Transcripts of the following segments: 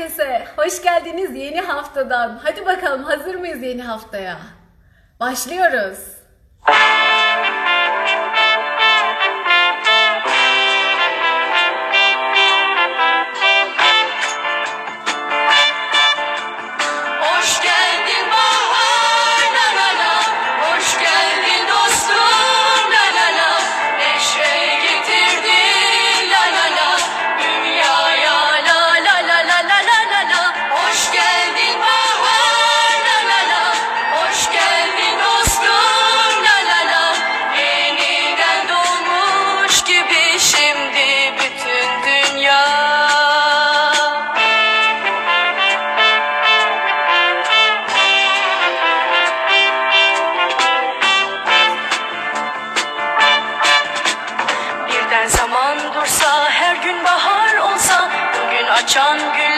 herkese. Hoş geldiniz yeni haftadan. Hadi bakalım hazır mıyız yeni haftaya? Başlıyoruz. Zaman dursa her gün bahar olsa Bugün açan güller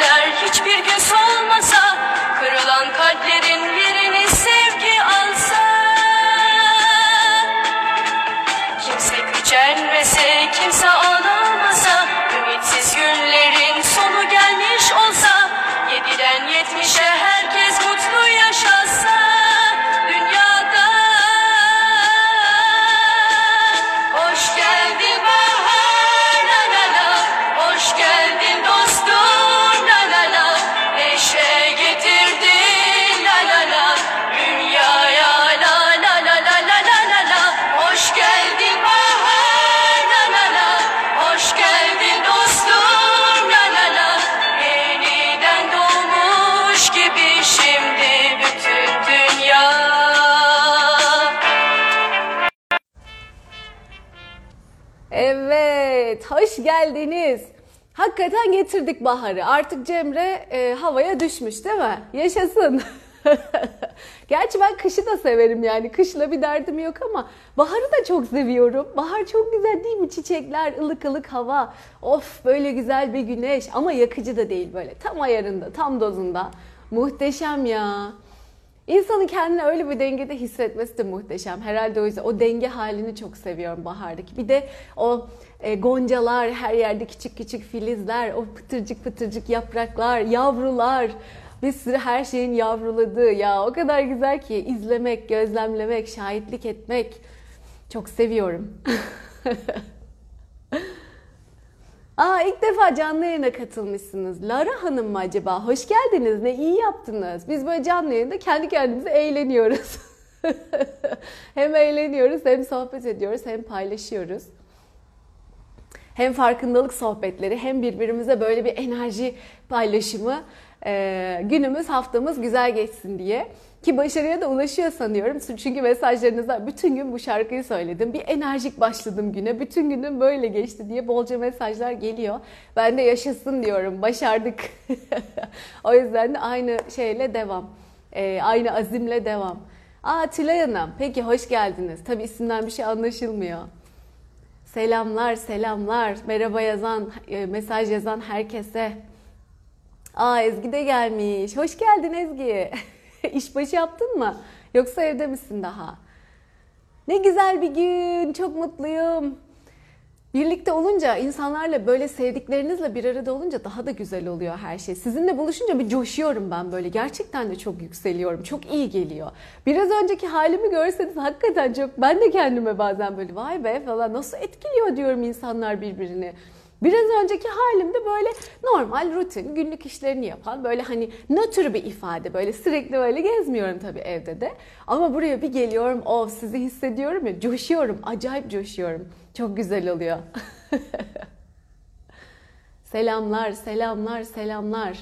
Evet, hoş geldiniz. Hakikaten getirdik baharı. Artık Cemre e, havaya düşmüş değil mi? Yaşasın. Gerçi ben kışı da severim yani. Kışla bir derdim yok ama baharı da çok seviyorum. Bahar çok güzel değil mi? Çiçekler, ılık ılık hava. Of böyle güzel bir güneş ama yakıcı da değil böyle. Tam ayarında, tam dozunda. Muhteşem ya. İnsanın kendini öyle bir dengede hissetmesi de muhteşem. Herhalde o yüzden o denge halini çok seviyorum bahardaki. Bir de o e, goncalar, her yerde küçük küçük filizler, o pıtırcık pıtırcık yapraklar, yavrular. Bir sürü her şeyin yavruladığı ya o kadar güzel ki izlemek, gözlemlemek, şahitlik etmek. Çok seviyorum. Aa ilk defa canlı yayına katılmışsınız. Lara Hanım mı acaba? Hoş geldiniz. Ne iyi yaptınız. Biz böyle canlı yayında kendi kendimize eğleniyoruz. hem eğleniyoruz hem sohbet ediyoruz hem paylaşıyoruz. Hem farkındalık sohbetleri hem birbirimize böyle bir enerji paylaşımı. Ee, günümüz haftamız güzel geçsin diye. Ki başarıya da ulaşıyor sanıyorum. Çünkü mesajlarınızda bütün gün bu şarkıyı söyledim. Bir enerjik başladım güne. Bütün günüm böyle geçti diye bolca mesajlar geliyor. Ben de yaşasın diyorum. Başardık. o yüzden de aynı şeyle devam. Ee, aynı azimle devam. Aa Tülay Hanım. Peki hoş geldiniz. Tabii isimden bir şey anlaşılmıyor. Selamlar, selamlar. Merhaba yazan, e, mesaj yazan herkese. Aa Ezgi de gelmiş. Hoş geldin Ezgi. İşbaşı yaptın mı? Yoksa evde misin daha? Ne güzel bir gün. Çok mutluyum. Birlikte olunca, insanlarla böyle sevdiklerinizle bir arada olunca daha da güzel oluyor her şey. Sizinle buluşunca bir coşuyorum ben böyle. Gerçekten de çok yükseliyorum. Çok iyi geliyor. Biraz önceki halimi görseniz hakikaten çok... Ben de kendime bazen böyle vay be falan nasıl etkiliyor diyorum insanlar birbirini. Biraz önceki halimde böyle normal rutin günlük işlerini yapan böyle hani nötr bir ifade böyle sürekli böyle gezmiyorum tabii evde de. Ama buraya bir geliyorum o sizi hissediyorum ya coşuyorum acayip coşuyorum. Çok güzel oluyor. selamlar selamlar selamlar.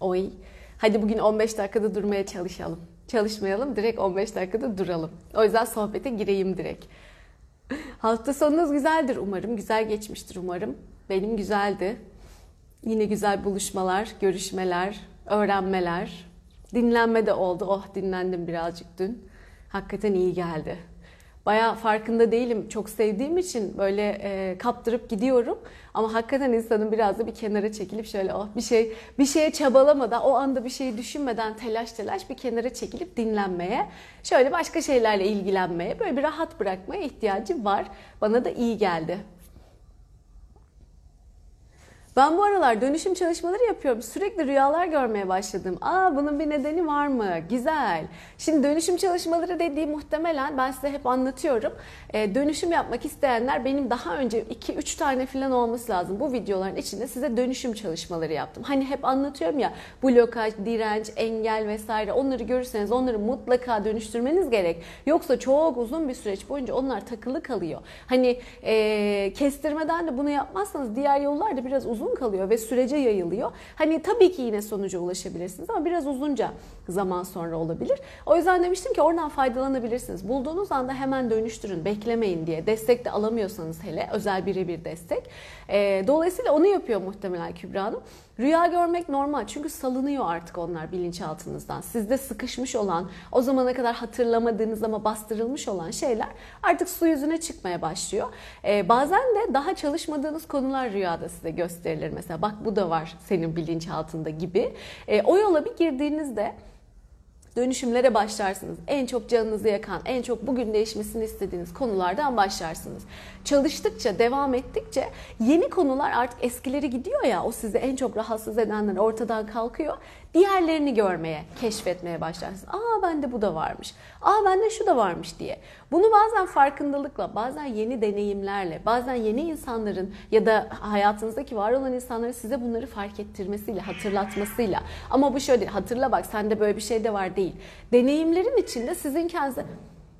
Oy. Hadi bugün 15 dakikada durmaya çalışalım. Çalışmayalım direkt 15 dakikada duralım. O yüzden sohbete gireyim direkt. Hafta sonunuz güzeldir umarım. Güzel geçmiştir umarım. Benim güzeldi. Yine güzel buluşmalar, görüşmeler, öğrenmeler. Dinlenme de oldu. Oh dinlendim birazcık dün. Hakikaten iyi geldi. Baya farkında değilim. Çok sevdiğim için böyle e, kaptırıp gidiyorum. Ama hakikaten insanın biraz da bir kenara çekilip şöyle oh bir şey bir şeye çabalamadan o anda bir şeyi düşünmeden telaş telaş bir kenara çekilip dinlenmeye, şöyle başka şeylerle ilgilenmeye, böyle bir rahat bırakmaya ihtiyacım var. Bana da iyi geldi. Ben bu aralar dönüşüm çalışmaları yapıyorum. Sürekli rüyalar görmeye başladım. Aa bunun bir nedeni var mı? Güzel. Şimdi dönüşüm çalışmaları dediği muhtemelen ben size hep anlatıyorum. Ee, dönüşüm yapmak isteyenler benim daha önce 2-3 tane falan olması lazım. Bu videoların içinde size dönüşüm çalışmaları yaptım. Hani hep anlatıyorum ya blokaj, direnç, engel vesaire onları görürseniz onları mutlaka dönüştürmeniz gerek. Yoksa çok uzun bir süreç boyunca onlar takılı kalıyor. Hani e, kestirmeden de bunu yapmazsanız diğer yollar da biraz uzun kalıyor ve sürece yayılıyor. Hani tabii ki yine sonuca ulaşabilirsiniz ama biraz uzunca zaman sonra olabilir. O yüzden demiştim ki oradan faydalanabilirsiniz. Bulduğunuz anda hemen dönüştürün, beklemeyin diye. Destek de alamıyorsanız hele özel birebir destek. E, dolayısıyla onu yapıyor muhtemelen Kübra Hanım. Rüya görmek normal çünkü salınıyor artık onlar bilinçaltınızdan. Sizde sıkışmış olan, o zamana kadar hatırlamadığınız ama bastırılmış olan şeyler artık su yüzüne çıkmaya başlıyor. Ee, bazen de daha çalışmadığınız konular rüyada size gösterilir. Mesela bak bu da var senin bilinçaltında gibi. Ee, o yola bir girdiğinizde dönüşümlere başlarsınız. En çok canınızı yakan, en çok bugün değişmesini istediğiniz konulardan başlarsınız. Çalıştıkça, devam ettikçe yeni konular artık eskileri gidiyor ya, o sizi en çok rahatsız edenler ortadan kalkıyor. Diğerlerini görmeye, keşfetmeye başlarsınız. Aa bende bu da varmış. Aa bende şu da varmış diye. Bunu bazen farkındalıkla, bazen yeni deneyimlerle, bazen yeni insanların ya da hayatınızdaki var olan insanların size bunları fark ettirmesiyle, hatırlatmasıyla. Ama bu şöyle hatırla bak sende böyle bir şey de var değil. Deneyimlerin içinde sizin kendinize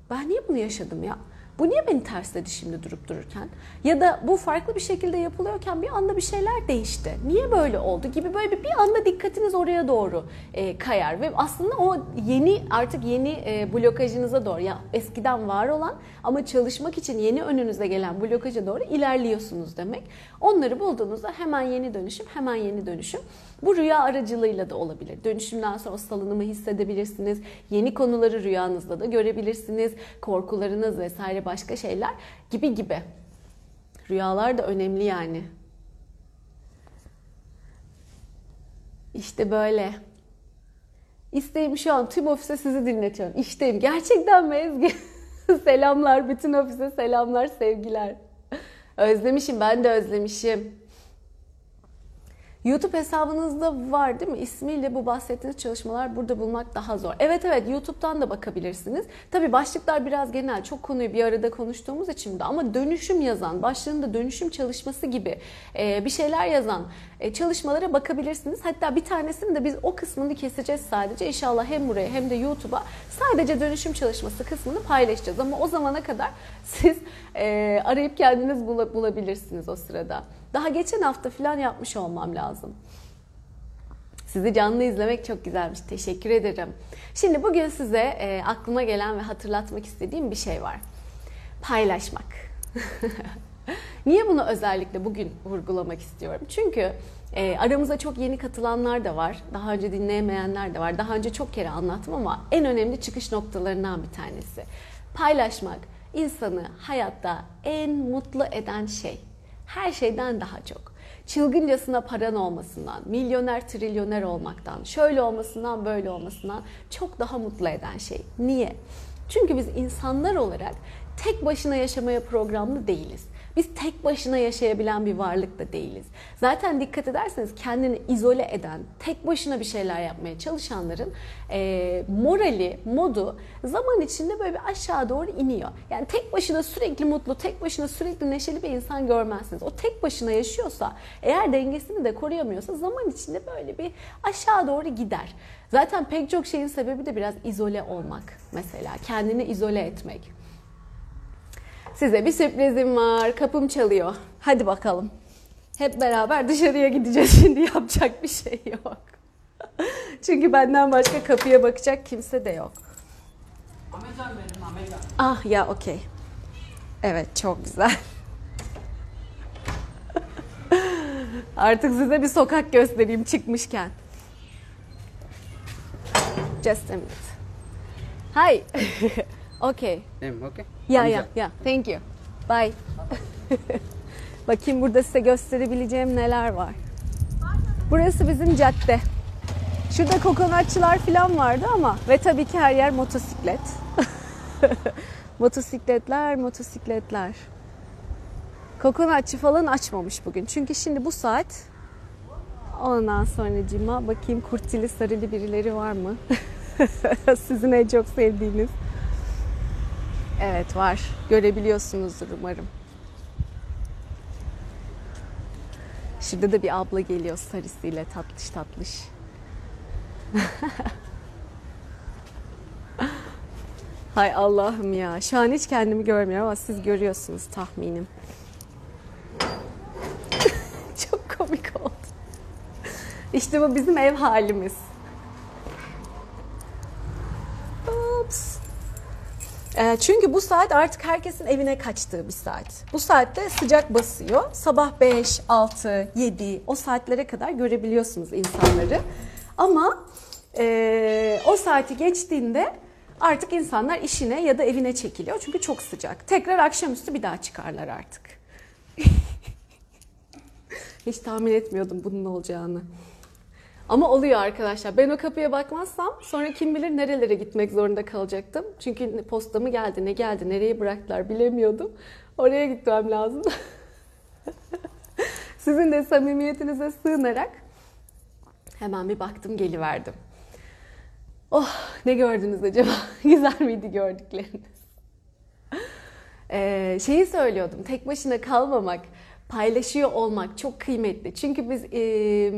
ben niye bunu yaşadım ya? Bu niye beni tersledi şimdi durup dururken? Ya da bu farklı bir şekilde yapılıyorken bir anda bir şeyler değişti. Niye böyle oldu gibi böyle bir, bir anda dikkatiniz oraya doğru e, kayar ve aslında o yeni artık yeni e, blokajınıza doğru ya eskiden var olan ama çalışmak için yeni önünüze gelen blokaja doğru ilerliyorsunuz demek. Onları bulduğunuzda hemen yeni dönüşüm, hemen yeni dönüşüm. Bu rüya aracılığıyla da olabilir. Dönüşümden sonra salınımı hissedebilirsiniz. Yeni konuları rüyanızda da görebilirsiniz. Korkularınız vesaire başka şeyler gibi gibi. Rüyalar da önemli yani. İşte böyle. İsteğim şu an tüm ofise sizi dinletiyorum. İşteyim. Gerçekten mi selamlar. Bütün ofise selamlar, sevgiler. Özlemişim. Ben de özlemişim. YouTube hesabınızda var değil mi? İsmiyle bu bahsettiğiniz çalışmalar burada bulmak daha zor. Evet evet YouTube'dan da bakabilirsiniz. Tabi başlıklar biraz genel. Çok konuyu bir arada konuştuğumuz için de ama dönüşüm yazan, başlığında dönüşüm çalışması gibi bir şeyler yazan çalışmalara bakabilirsiniz. Hatta bir tanesini de biz o kısmını keseceğiz sadece. İnşallah hem buraya hem de YouTube'a sadece dönüşüm çalışması kısmını paylaşacağız. Ama o zamana kadar siz arayıp kendiniz bulabilirsiniz o sırada. Daha geçen hafta falan yapmış olmam lazım. Sizi canlı izlemek çok güzelmiş. Teşekkür ederim. Şimdi bugün size e, aklıma gelen ve hatırlatmak istediğim bir şey var. Paylaşmak. Niye bunu özellikle bugün vurgulamak istiyorum? Çünkü e, aramıza çok yeni katılanlar da var. Daha önce dinleyemeyenler de var. Daha önce çok kere anlattım ama en önemli çıkış noktalarından bir tanesi. Paylaşmak insanı hayatta en mutlu eden şey her şeyden daha çok. Çılgıncasına paran olmasından, milyoner trilyoner olmaktan, şöyle olmasından böyle olmasından çok daha mutlu eden şey. Niye? Çünkü biz insanlar olarak tek başına yaşamaya programlı değiliz. Biz tek başına yaşayabilen bir varlık da değiliz. Zaten dikkat ederseniz kendini izole eden, tek başına bir şeyler yapmaya çalışanların e, morali, modu zaman içinde böyle bir aşağı doğru iniyor. Yani tek başına sürekli mutlu, tek başına sürekli neşeli bir insan görmezsiniz. O tek başına yaşıyorsa, eğer dengesini de koruyamıyorsa zaman içinde böyle bir aşağı doğru gider. Zaten pek çok şeyin sebebi de biraz izole olmak mesela. Kendini izole etmek. Size bir sürprizim var. Kapım çalıyor. Hadi bakalım. Hep beraber dışarıya gideceğiz şimdi yapacak bir şey yok. Çünkü benden başka kapıya bakacak kimse de yok. Amazon benim Amazon. Ah ya okey. Evet çok güzel. Artık size bir sokak göstereyim çıkmışken. Just a minute. Hi. okay. Name, okay? Ya Hamza. ya ya. Thank you. Bye. Bakayım burada size gösterebileceğim neler var. Burası bizim cadde. Şurada kokonatçılar falan vardı ama ve tabii ki her yer motosiklet. motosikletler, motosikletler. Kokonatçı falan açmamış bugün. Çünkü şimdi bu saat Ondan sonra cima bakayım kurtili sarılı birileri var mı? Sizin en çok sevdiğiniz. Evet var. Görebiliyorsunuzdur umarım. Şimdi de bir abla geliyor sarısıyla tatlış tatlış. Hay Allah'ım ya. Şu an hiç kendimi görmüyorum ama siz görüyorsunuz tahminim. Çok komik oldu. İşte bu bizim ev halimiz. Ee, çünkü bu saat artık herkesin evine kaçtığı bir saat. Bu saatte sıcak basıyor. Sabah 5, 6, 7 o saatlere kadar görebiliyorsunuz insanları. Ama e, o saati geçtiğinde artık insanlar işine ya da evine çekiliyor. Çünkü çok sıcak. Tekrar akşamüstü bir daha çıkarlar artık. Hiç tahmin etmiyordum bunun olacağını. Ama oluyor arkadaşlar. Ben o kapıya bakmazsam sonra kim bilir nerelere gitmek zorunda kalacaktım. Çünkü postamı geldi, ne geldi, nereye bıraktılar bilemiyordum. Oraya gitmem lazım. Sizin de samimiyetinize sığınarak hemen bir baktım geliverdim. Oh ne gördünüz acaba? Güzel miydi gördükleriniz? Ee, şeyi söylüyordum. Tek başına kalmamak, paylaşıyor olmak çok kıymetli. Çünkü biz e,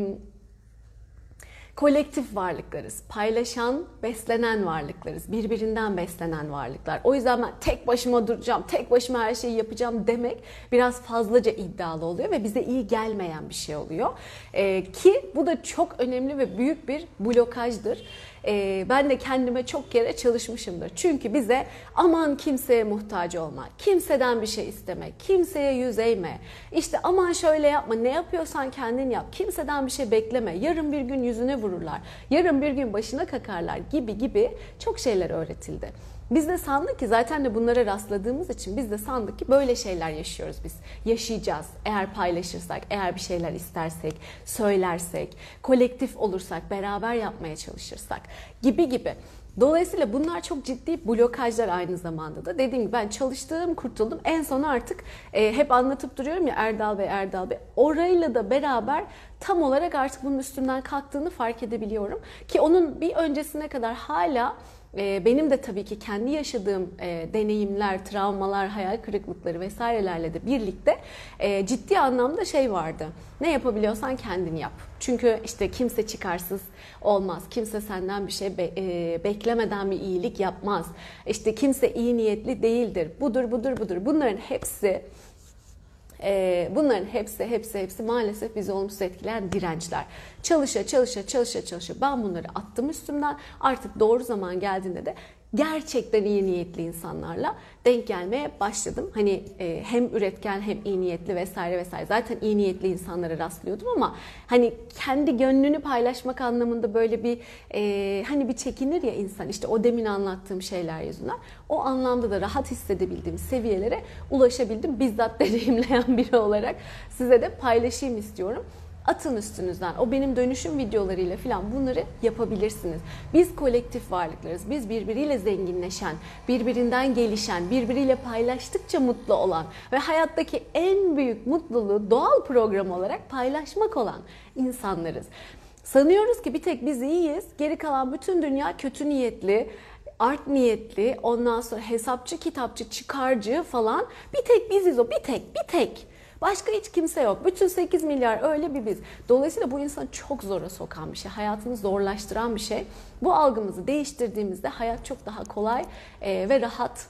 kolektif varlıklarız. Paylaşan, beslenen varlıklarız. Birbirinden beslenen varlıklar. O yüzden ben tek başıma duracağım, tek başıma her şeyi yapacağım demek biraz fazlaca iddialı oluyor ve bize iyi gelmeyen bir şey oluyor. Ee, ki bu da çok önemli ve büyük bir blokajdır. Ee, ben de kendime çok kere çalışmışımdır. Çünkü bize aman kimseye muhtaç olma, kimseden bir şey isteme, kimseye yüz eğme, işte aman şöyle yapma, ne yapıyorsan kendin yap, kimseden bir şey bekleme, yarın bir gün yüzüne vururlar, yarın bir gün başına kakarlar gibi gibi çok şeyler öğretildi. Biz de sandık ki zaten de bunlara rastladığımız için biz de sandık ki böyle şeyler yaşıyoruz biz. Yaşayacağız eğer paylaşırsak, eğer bir şeyler istersek, söylersek, kolektif olursak, beraber yapmaya çalışırsak gibi gibi. Dolayısıyla bunlar çok ciddi blokajlar aynı zamanda da. Dediğim gibi ben çalıştığım, kurtuldum. En son artık e, hep anlatıp duruyorum ya Erdal Bey, Erdal Bey. Orayla da beraber tam olarak artık bunun üstünden kalktığını fark edebiliyorum. Ki onun bir öncesine kadar hala benim de tabii ki kendi yaşadığım e, deneyimler, travmalar, hayal kırıklıkları vesairelerle de birlikte e, ciddi anlamda şey vardı. Ne yapabiliyorsan kendin yap. Çünkü işte kimse çıkarsız olmaz. Kimse senden bir şey e, beklemeden bir iyilik yapmaz. İşte kimse iyi niyetli değildir. Budur, budur, budur. Bunların hepsi ee, bunların hepsi hepsi hepsi maalesef bizi olumsuz etkileyen dirençler. Çalışa çalışa çalışa çalışa ben bunları attım üstümden. Artık doğru zaman geldiğinde de gerçekten iyi niyetli insanlarla denk gelmeye başladım. Hani e, hem üretken hem iyi niyetli vesaire vesaire. Zaten iyi niyetli insanlara rastlıyordum ama hani kendi gönlünü paylaşmak anlamında böyle bir e, hani bir çekinir ya insan işte o demin anlattığım şeyler yüzünden. O anlamda da rahat hissedebildiğim seviyelere ulaşabildim. Bizzat deneyimleyen biri olarak size de paylaşayım istiyorum atın üstünüzden. O benim dönüşüm videolarıyla falan bunları yapabilirsiniz. Biz kolektif varlıklarız. Biz birbiriyle zenginleşen, birbirinden gelişen, birbiriyle paylaştıkça mutlu olan ve hayattaki en büyük mutluluğu doğal program olarak paylaşmak olan insanlarız. Sanıyoruz ki bir tek biz iyiyiz, geri kalan bütün dünya kötü niyetli, art niyetli, ondan sonra hesapçı, kitapçı, çıkarcı falan. Bir tek biziz o, bir tek, bir tek. Başka hiç kimse yok. Bütün 8 milyar öyle bir biz. Dolayısıyla bu insanı çok zora sokan bir şey. Hayatını zorlaştıran bir şey. Bu algımızı değiştirdiğimizde hayat çok daha kolay e, ve rahat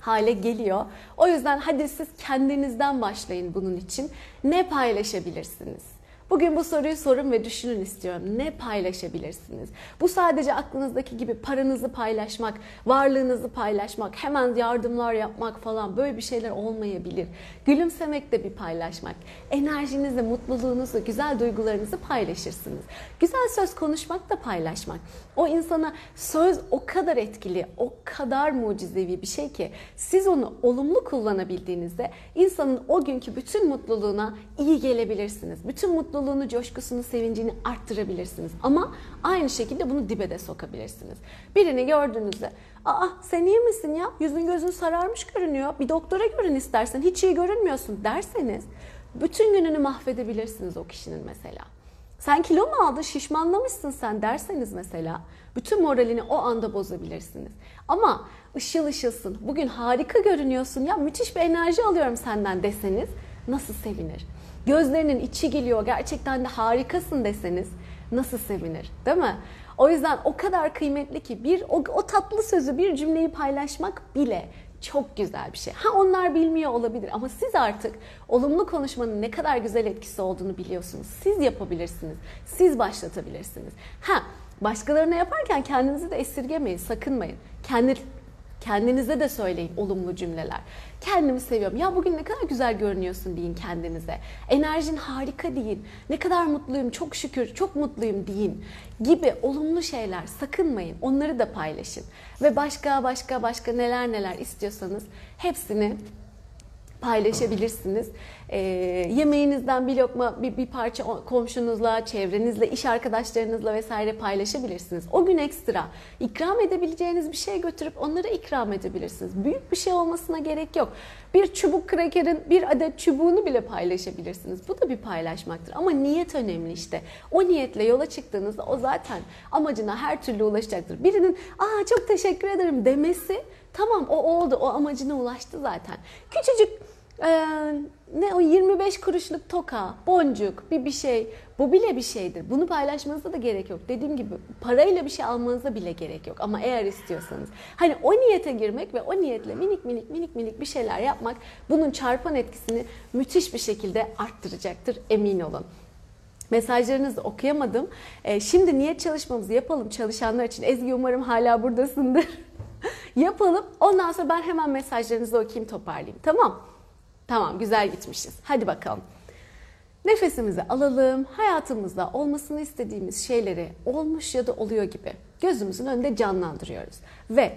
hale geliyor. O yüzden hadi siz kendinizden başlayın bunun için. Ne paylaşabilirsiniz? Bugün bu soruyu sorun ve düşünün istiyorum. Ne paylaşabilirsiniz? Bu sadece aklınızdaki gibi paranızı paylaşmak, varlığınızı paylaşmak, hemen yardımlar yapmak falan böyle bir şeyler olmayabilir. Gülümsemek de bir paylaşmak. Enerjinizi, mutluluğunuzu, güzel duygularınızı paylaşırsınız. Güzel söz konuşmak da paylaşmak. O insana söz o kadar etkili, o kadar mucizevi bir şey ki siz onu olumlu kullanabildiğinizde insanın o günkü bütün mutluluğuna iyi gelebilirsiniz. Bütün mutluluğunu, coşkusunu, sevincini arttırabilirsiniz. Ama aynı şekilde bunu dibe de sokabilirsiniz. Birini gördüğünüzde Aa sen iyi misin ya? Yüzün gözün sararmış görünüyor. Bir doktora görün istersen. Hiç iyi görünmüyorsun derseniz bütün gününü mahvedebilirsiniz o kişinin mesela. Sen kilo mu aldın, şişmanlamışsın sen derseniz mesela bütün moralini o anda bozabilirsiniz. Ama ışıl ışılsın, bugün harika görünüyorsun ya müthiş bir enerji alıyorum senden deseniz nasıl sevinir? Gözlerinin içi geliyor gerçekten de harikasın deseniz nasıl sevinir değil mi? O yüzden o kadar kıymetli ki bir o, o tatlı sözü bir cümleyi paylaşmak bile çok güzel bir şey. Ha onlar bilmiyor olabilir ama siz artık olumlu konuşmanın ne kadar güzel etkisi olduğunu biliyorsunuz. Siz yapabilirsiniz. Siz başlatabilirsiniz. Ha başkalarına yaparken kendinizi de esirgemeyin, sakınmayın. Kendi Kendinize de söyleyin olumlu cümleler. Kendimi seviyorum. Ya bugün ne kadar güzel görünüyorsun deyin kendinize. Enerjin harika deyin. Ne kadar mutluyum, çok şükür, çok mutluyum deyin. Gibi olumlu şeyler sakınmayın. Onları da paylaşın. Ve başka başka başka neler neler istiyorsanız hepsini paylaşabilirsiniz. E, yemeğinizden bir lokma, bir, bir parça komşunuzla, çevrenizle, iş arkadaşlarınızla vesaire paylaşabilirsiniz. O gün ekstra ikram edebileceğiniz bir şey götürüp onlara ikram edebilirsiniz. Büyük bir şey olmasına gerek yok. Bir çubuk krakerin bir adet çubuğunu bile paylaşabilirsiniz. Bu da bir paylaşmaktır. Ama niyet önemli işte. O niyetle yola çıktığınızda o zaten amacına her türlü ulaşacaktır. Birinin aa çok teşekkür ederim demesi tamam o oldu. O amacına ulaştı zaten. Küçücük ee, ne o 25 kuruşluk toka, boncuk, bir bir şey. Bu bile bir şeydir. Bunu paylaşmanıza da gerek yok. Dediğim gibi parayla bir şey almanıza bile gerek yok. Ama eğer istiyorsanız. Hani o niyete girmek ve o niyetle minik minik minik minik bir şeyler yapmak bunun çarpan etkisini müthiş bir şekilde arttıracaktır. Emin olun. Mesajlarınızı okuyamadım. Ee, şimdi niyet çalışmamızı yapalım çalışanlar için. Ezgi umarım hala buradasındır. yapalım. Ondan sonra ben hemen mesajlarınızı okuyayım toparlayayım. Tamam. Tamam güzel gitmişiz. Hadi bakalım. Nefesimizi alalım. Hayatımızda olmasını istediğimiz şeyleri olmuş ya da oluyor gibi gözümüzün önünde canlandırıyoruz. Ve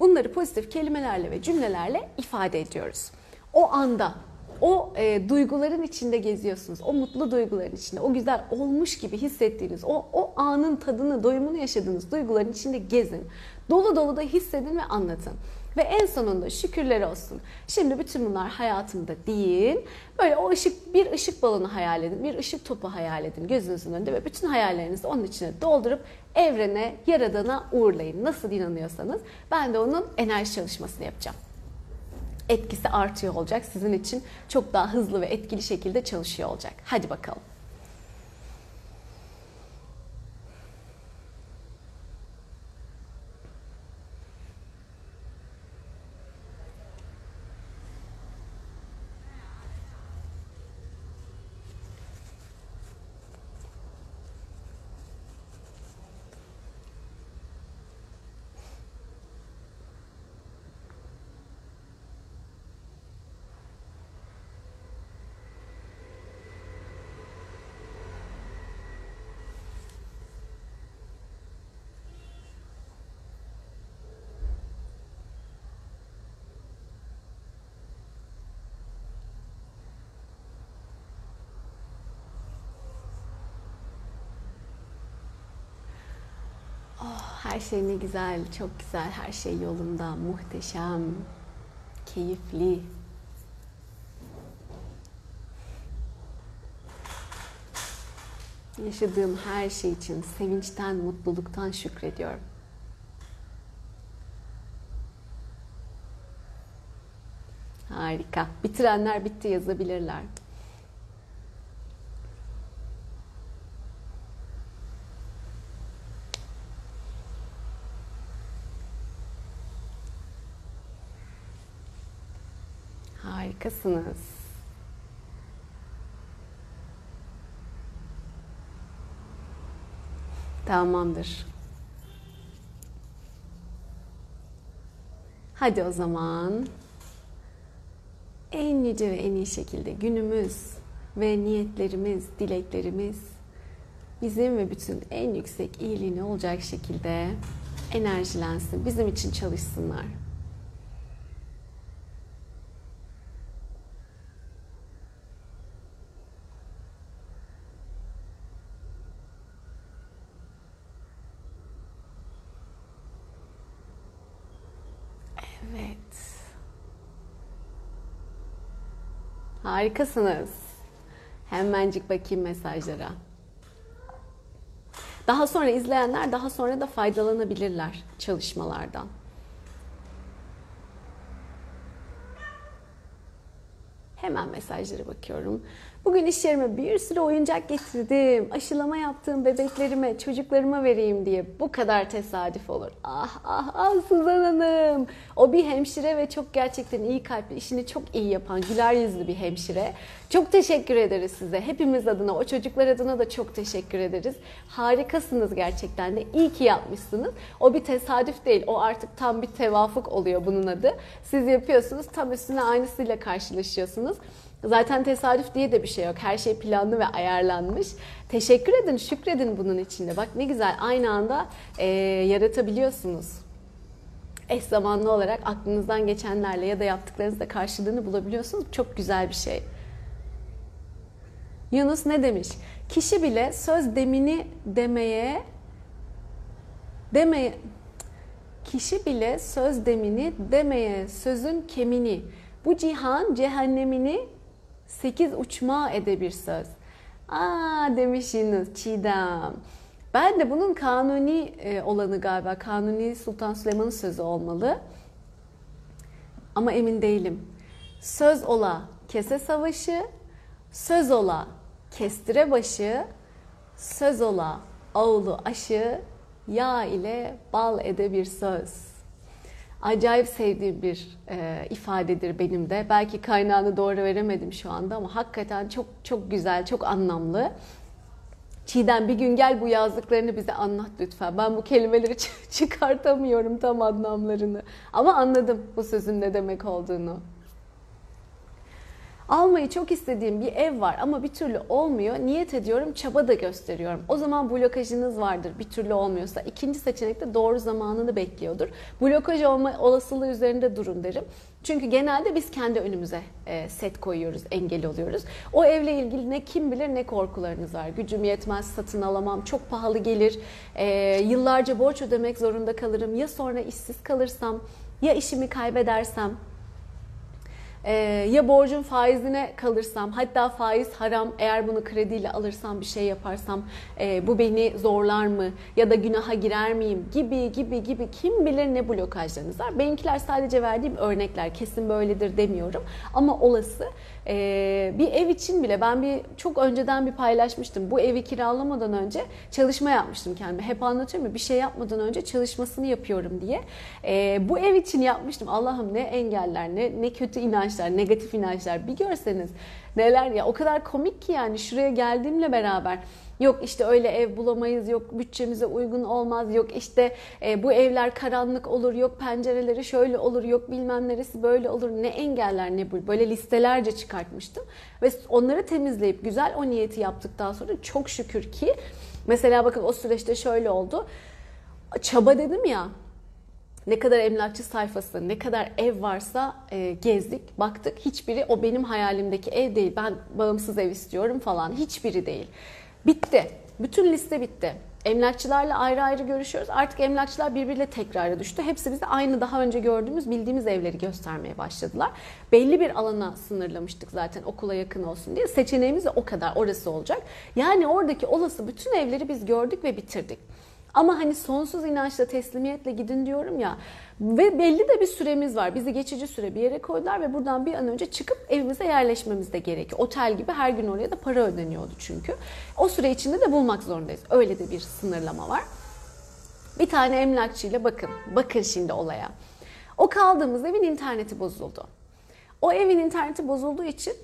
bunları pozitif kelimelerle ve cümlelerle ifade ediyoruz. O anda o e, duyguların içinde geziyorsunuz. O mutlu duyguların içinde, o güzel olmuş gibi hissettiğiniz, o, o anın tadını, doyumunu yaşadığınız duyguların içinde gezin. Dolu dolu da hissedin ve anlatın. Ve en sonunda şükürler olsun. Şimdi bütün bunlar hayatımda değil. Böyle o ışık bir ışık balonu hayal edin, bir ışık topu hayal edin gözünüzün önünde ve bütün hayallerinizi onun içine doldurup evrene, yaradana uğurlayın. Nasıl inanıyorsanız ben de onun enerji çalışmasını yapacağım. Etkisi artıyor olacak. Sizin için çok daha hızlı ve etkili şekilde çalışıyor olacak. Hadi bakalım. Her şey ne güzel, çok güzel, her şey yolunda, muhteşem, keyifli. Yaşadığım her şey için sevinçten, mutluluktan şükrediyorum. Harika. Bitirenler bitti yazabilirler. Harikasınız. Tamamdır. Hadi o zaman en yüce ve en iyi şekilde günümüz ve niyetlerimiz, dileklerimiz bizim ve bütün en yüksek iyiliğini olacak şekilde enerjilensin. Bizim için çalışsınlar. Harikasınız. Hemencik bakayım mesajlara. Daha sonra izleyenler daha sonra da faydalanabilirler çalışmalardan. Hemen mesajlara bakıyorum. Bugün iş yerime bir sürü oyuncak getirdim. Aşılama yaptığım bebeklerime, çocuklarıma vereyim diye. Bu kadar tesadüf olur. Ah ah ah Suzan Hanım. O bir hemşire ve çok gerçekten iyi kalpli, işini çok iyi yapan, güler yüzlü bir hemşire. Çok teşekkür ederiz size. Hepimiz adına, o çocuklar adına da çok teşekkür ederiz. Harikasınız gerçekten de. İyi ki yapmışsınız. O bir tesadüf değil. O artık tam bir tevafuk oluyor bunun adı. Siz yapıyorsunuz, tam üstüne aynısıyla karşılaşıyorsunuz. Zaten tesadüf diye de bir şey yok. Her şey planlı ve ayarlanmış. Teşekkür edin, şükredin bunun içinde. Bak ne güzel aynı anda e, yaratabiliyorsunuz. Eş zamanlı olarak aklınızdan geçenlerle ya da yaptıklarınızla karşılığını bulabiliyorsunuz. Çok güzel bir şey. Yunus ne demiş? Kişi bile söz demini demeye demeye kişi bile söz demini demeye sözün kemini bu cihan cehennemini sekiz uçma ede bir söz. Aa demiş Yunus Çiğdem. Ben de bunun kanuni e, olanı galiba. Kanuni Sultan Süleyman'ın sözü olmalı. Ama emin değilim. Söz ola kese savaşı, söz ola kestire başı, söz ola oğlu aşı, yağ ile bal ede bir söz. Acayip sevdiğim bir e, ifadedir benim de. Belki kaynağını doğru veremedim şu anda ama hakikaten çok çok güzel, çok anlamlı. Çiğdem bir gün gel bu yazdıklarını bize anlat lütfen. Ben bu kelimeleri çıkartamıyorum tam anlamlarını. Ama anladım bu sözün ne demek olduğunu. Almayı çok istediğim bir ev var ama bir türlü olmuyor. Niyet ediyorum, çaba da gösteriyorum. O zaman blokajınız vardır bir türlü olmuyorsa. İkinci seçenekte doğru zamanını bekliyordur. Blokaj olma olasılığı üzerinde durun derim. Çünkü genelde biz kendi önümüze e, set koyuyoruz, engel oluyoruz. O evle ilgili ne kim bilir ne korkularınız var. Gücüm yetmez, satın alamam, çok pahalı gelir, e, yıllarca borç ödemek zorunda kalırım. Ya sonra işsiz kalırsam, ya işimi kaybedersem, ee, ya borcun faizine kalırsam, hatta faiz haram, eğer bunu krediyle alırsam bir şey yaparsam e, bu beni zorlar mı ya da günaha girer miyim gibi gibi gibi kim bilir ne blokajlarınız var. Benimkiler sadece verdiğim örnekler, kesin böyledir demiyorum ama olası. Ee, bir ev için bile ben bir çok önceden bir paylaşmıştım. Bu evi kiralamadan önce çalışma yapmıştım kendime. Hep anlatıyorum ya bir şey yapmadan önce çalışmasını yapıyorum diye. Ee, bu ev için yapmıştım. Allah'ım ne engeller, ne, ne kötü inançlar, negatif inançlar bir görseniz neler ya o kadar komik ki yani şuraya geldiğimle beraber Yok işte öyle ev bulamayız, yok bütçemize uygun olmaz, yok işte e, bu evler karanlık olur, yok pencereleri şöyle olur, yok bilmem neresi böyle olur. Ne engeller ne bu. Böyle listelerce çıkartmıştım. Ve onları temizleyip güzel o niyeti yaptıktan sonra çok şükür ki mesela bakın o süreçte şöyle oldu. Çaba dedim ya ne kadar emlakçı sayfası, ne kadar ev varsa e, gezdik, baktık. Hiçbiri o benim hayalimdeki ev değil. Ben bağımsız ev istiyorum falan. Hiçbiri değil. Bitti. Bütün liste bitti. Emlakçılarla ayrı ayrı görüşüyoruz. Artık emlakçılar birbiriyle tekrara düştü. Hepsi bize aynı daha önce gördüğümüz, bildiğimiz evleri göstermeye başladılar. Belli bir alana sınırlamıştık zaten okula yakın olsun diye. Seçeneğimiz de o kadar orası olacak. Yani oradaki olası bütün evleri biz gördük ve bitirdik. Ama hani sonsuz inançla teslimiyetle gidin diyorum ya. Ve belli de bir süremiz var. Bizi geçici süre bir yere koydular ve buradan bir an önce çıkıp evimize yerleşmemiz de gerekiyor. Otel gibi her gün oraya da para ödeniyordu çünkü. O süre içinde de bulmak zorundayız. Öyle de bir sınırlama var. Bir tane emlakçıyla bakın. Bakın şimdi olaya. O kaldığımız evin interneti bozuldu. O evin interneti bozulduğu için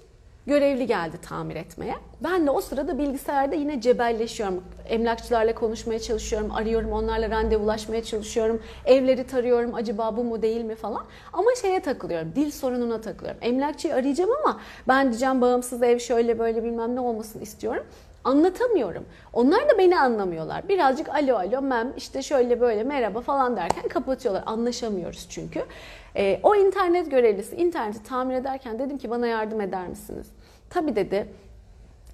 görevli geldi tamir etmeye. Ben de o sırada bilgisayarda yine cebelleşiyorum. Emlakçılarla konuşmaya çalışıyorum, arıyorum, onlarla randevulaşmaya çalışıyorum. Evleri tarıyorum, acaba bu mu değil mi falan. Ama şeye takılıyorum, dil sorununa takılıyorum. Emlakçıyı arayacağım ama ben diyeceğim bağımsız ev şöyle böyle bilmem ne olmasını istiyorum anlatamıyorum. Onlar da beni anlamıyorlar. Birazcık alo alo mem işte şöyle böyle merhaba falan derken kapatıyorlar. Anlaşamıyoruz çünkü. E, o internet görevlisi interneti tamir ederken dedim ki bana yardım eder misiniz? Tabii dedi.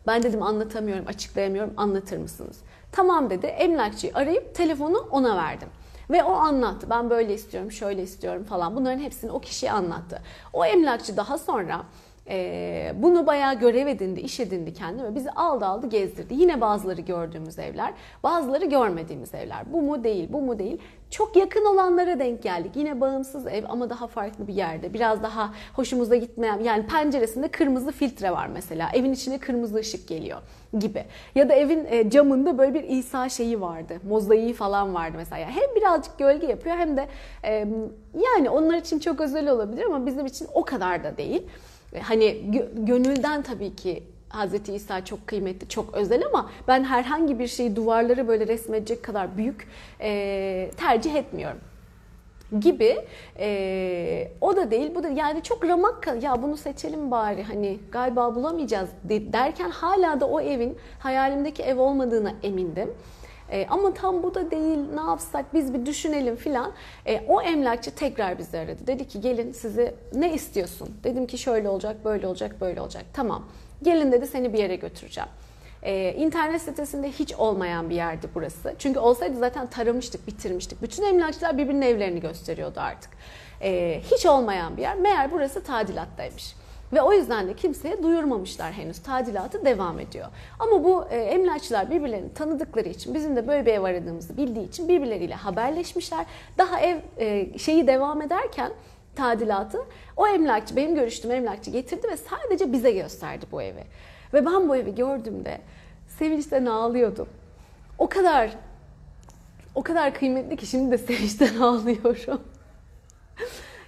Ben dedim anlatamıyorum, açıklayamıyorum, anlatır mısınız? Tamam dedi. Emlakçıyı arayıp telefonu ona verdim. Ve o anlattı. Ben böyle istiyorum, şöyle istiyorum falan. Bunların hepsini o kişiye anlattı. O emlakçı daha sonra Ee, bunu bayağı görev edindi, iş edindi kendi ve bizi aldı aldı gezdirdi. Yine bazıları gördüğümüz evler, bazıları görmediğimiz evler. Bu mu değil, bu mu değil. Çok yakın olanlara denk geldik. Yine bağımsız ev ama daha farklı bir yerde. Biraz daha hoşumuza gitmeyen, yani penceresinde kırmızı filtre var mesela. Evin içine kırmızı ışık geliyor gibi. Ya da evin e, camında böyle bir İsa şeyi vardı. Mozaiği falan vardı mesela. Hem birazcık gölge yapıyor hem de e, yani onlar için çok özel olabilir ama bizim için o kadar da değil. Hani gö- gönülden tabii ki Hazreti İsa çok kıymetli, çok özel ama ben herhangi bir şeyi duvarları böyle resmedecek kadar büyük e, tercih etmiyorum gibi e, o da değil bu da yani çok ramak ya bunu seçelim bari hani galiba bulamayacağız de- derken hala da o evin hayalimdeki ev olmadığına emindim. E, ama tam bu da değil ne yapsak biz bir düşünelim filan. E, o emlakçı tekrar bizi aradı. Dedi ki gelin sizi ne istiyorsun? Dedim ki şöyle olacak böyle olacak böyle olacak. Tamam gelin dedi seni bir yere götüreceğim. Ee, internet sitesinde hiç olmayan bir yerdi burası. Çünkü olsaydı zaten taramıştık, bitirmiştik. Bütün emlakçılar birbirinin evlerini gösteriyordu artık. Ee, hiç olmayan bir yer. Meğer burası tadilattaymış. Ve o yüzden de kimseye duyurmamışlar henüz. Tadilatı devam ediyor. Ama bu e, emlakçılar birbirlerini tanıdıkları için, bizim de böyle bir ev aradığımızı bildiği için birbirleriyle haberleşmişler. Daha ev e, şeyi devam ederken tadilatı o emlakçı, benim görüştüğüm emlakçı getirdi ve sadece bize gösterdi bu evi. Ve ben bu evi gördüğümde sevinçten ağlıyordum. O kadar o kadar kıymetli ki şimdi de sevinçten ağlıyorum.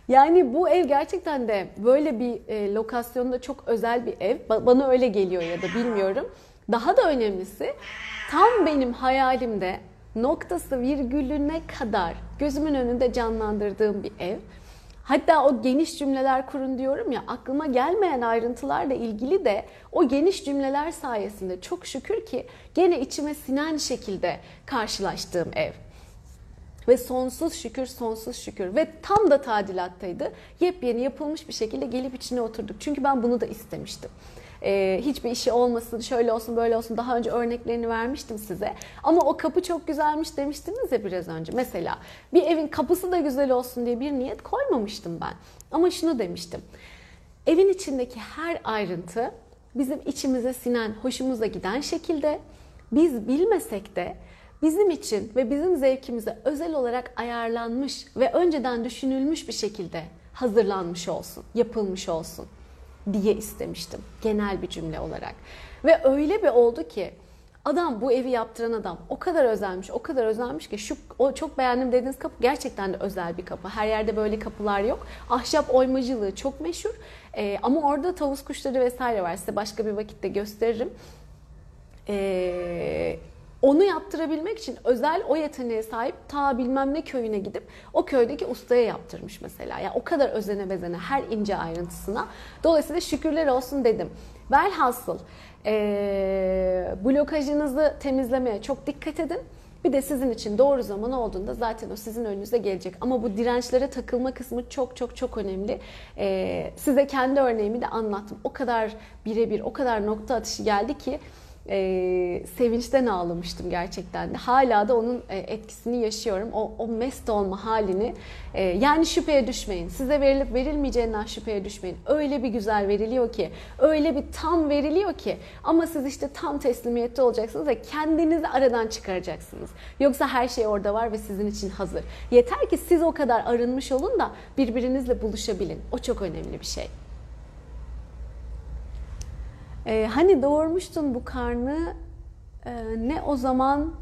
Yani bu ev gerçekten de böyle bir e, lokasyonda çok özel bir ev. Ba- bana öyle geliyor ya da bilmiyorum. Daha da önemlisi tam benim hayalimde noktası virgülüne kadar gözümün önünde canlandırdığım bir ev. Hatta o geniş cümleler kurun diyorum ya aklıma gelmeyen ayrıntılarla ilgili de o geniş cümleler sayesinde çok şükür ki gene içime sinen şekilde karşılaştığım ev. Ve sonsuz şükür, sonsuz şükür. Ve tam da tadilattaydı. Yepyeni yapılmış bir şekilde gelip içine oturduk. Çünkü ben bunu da istemiştim. Ee, hiçbir işi olmasın, şöyle olsun, böyle olsun. Daha önce örneklerini vermiştim size. Ama o kapı çok güzelmiş demiştiniz ya biraz önce. Mesela bir evin kapısı da güzel olsun diye bir niyet koymamıştım ben. Ama şunu demiştim. Evin içindeki her ayrıntı bizim içimize sinen, hoşumuza giden şekilde biz bilmesek de bizim için ve bizim zevkimize özel olarak ayarlanmış ve önceden düşünülmüş bir şekilde hazırlanmış olsun, yapılmış olsun diye istemiştim genel bir cümle olarak. Ve öyle bir oldu ki adam bu evi yaptıran adam o kadar özelmiş, o kadar özelmiş ki şu o çok beğendim dediğiniz kapı gerçekten de özel bir kapı. Her yerde böyle kapılar yok. Ahşap oymacılığı çok meşhur. Ee, ama orada tavus kuşları vesaire var. Size başka bir vakitte gösteririm. Ee, onu yaptırabilmek için özel o yeteneğe sahip ta bilmem ne köyüne gidip o köydeki ustaya yaptırmış mesela. Yani o kadar özene bezene her ince ayrıntısına. Dolayısıyla şükürler olsun dedim. Velhasıl ee, blokajınızı temizlemeye çok dikkat edin. Bir de sizin için doğru zaman olduğunda zaten o sizin önünüze gelecek. Ama bu dirençlere takılma kısmı çok çok çok önemli. Ee, size kendi örneğimi de anlattım. O kadar birebir, o kadar nokta atışı geldi ki e, sevinçten ağlamıştım gerçekten de. Hala da onun e, etkisini yaşıyorum. O, o mest olma halini. E, yani şüpheye düşmeyin. Size verilip verilmeyeceğinden şüpheye düşmeyin. Öyle bir güzel veriliyor ki, öyle bir tam veriliyor ki. Ama siz işte tam teslimiyette olacaksınız ve kendinizi aradan çıkaracaksınız. Yoksa her şey orada var ve sizin için hazır. Yeter ki siz o kadar arınmış olun da birbirinizle buluşabilin. O çok önemli bir şey. Ee, hani doğurmuştun bu karnı e, ne o zaman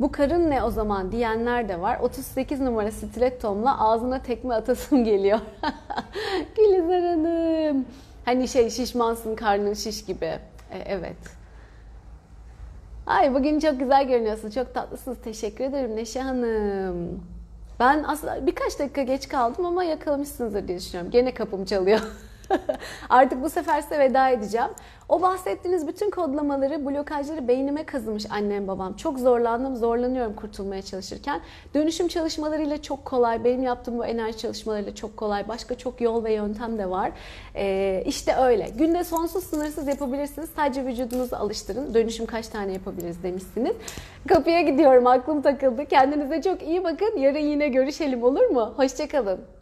bu karın ne o zaman diyenler de var. 38 numara stilettomla ağzına tekme atasım geliyor. Gülizar Hanım. Hani şey şişmansın karnın şiş gibi. E, evet. Ay bugün çok güzel görünüyorsun. Çok tatlısınız. Teşekkür ederim Neşe Hanım. Ben aslında birkaç dakika geç kaldım ama yakalamışsınızdır diye düşünüyorum. Gene kapım çalıyor. Artık bu sefer size veda edeceğim. O bahsettiğiniz bütün kodlamaları, blokajları beynime kazımış annem babam. Çok zorlandım, zorlanıyorum kurtulmaya çalışırken. Dönüşüm çalışmalarıyla çok kolay. Benim yaptığım bu enerji çalışmalarıyla çok kolay. Başka çok yol ve yöntem de var. Ee, işte öyle. Günde sonsuz sınırsız yapabilirsiniz. Sadece vücudunuzu alıştırın. Dönüşüm kaç tane yapabiliriz demişsiniz. Kapıya gidiyorum. Aklım takıldı. Kendinize çok iyi bakın. Yarın yine görüşelim olur mu? Hoşçakalın.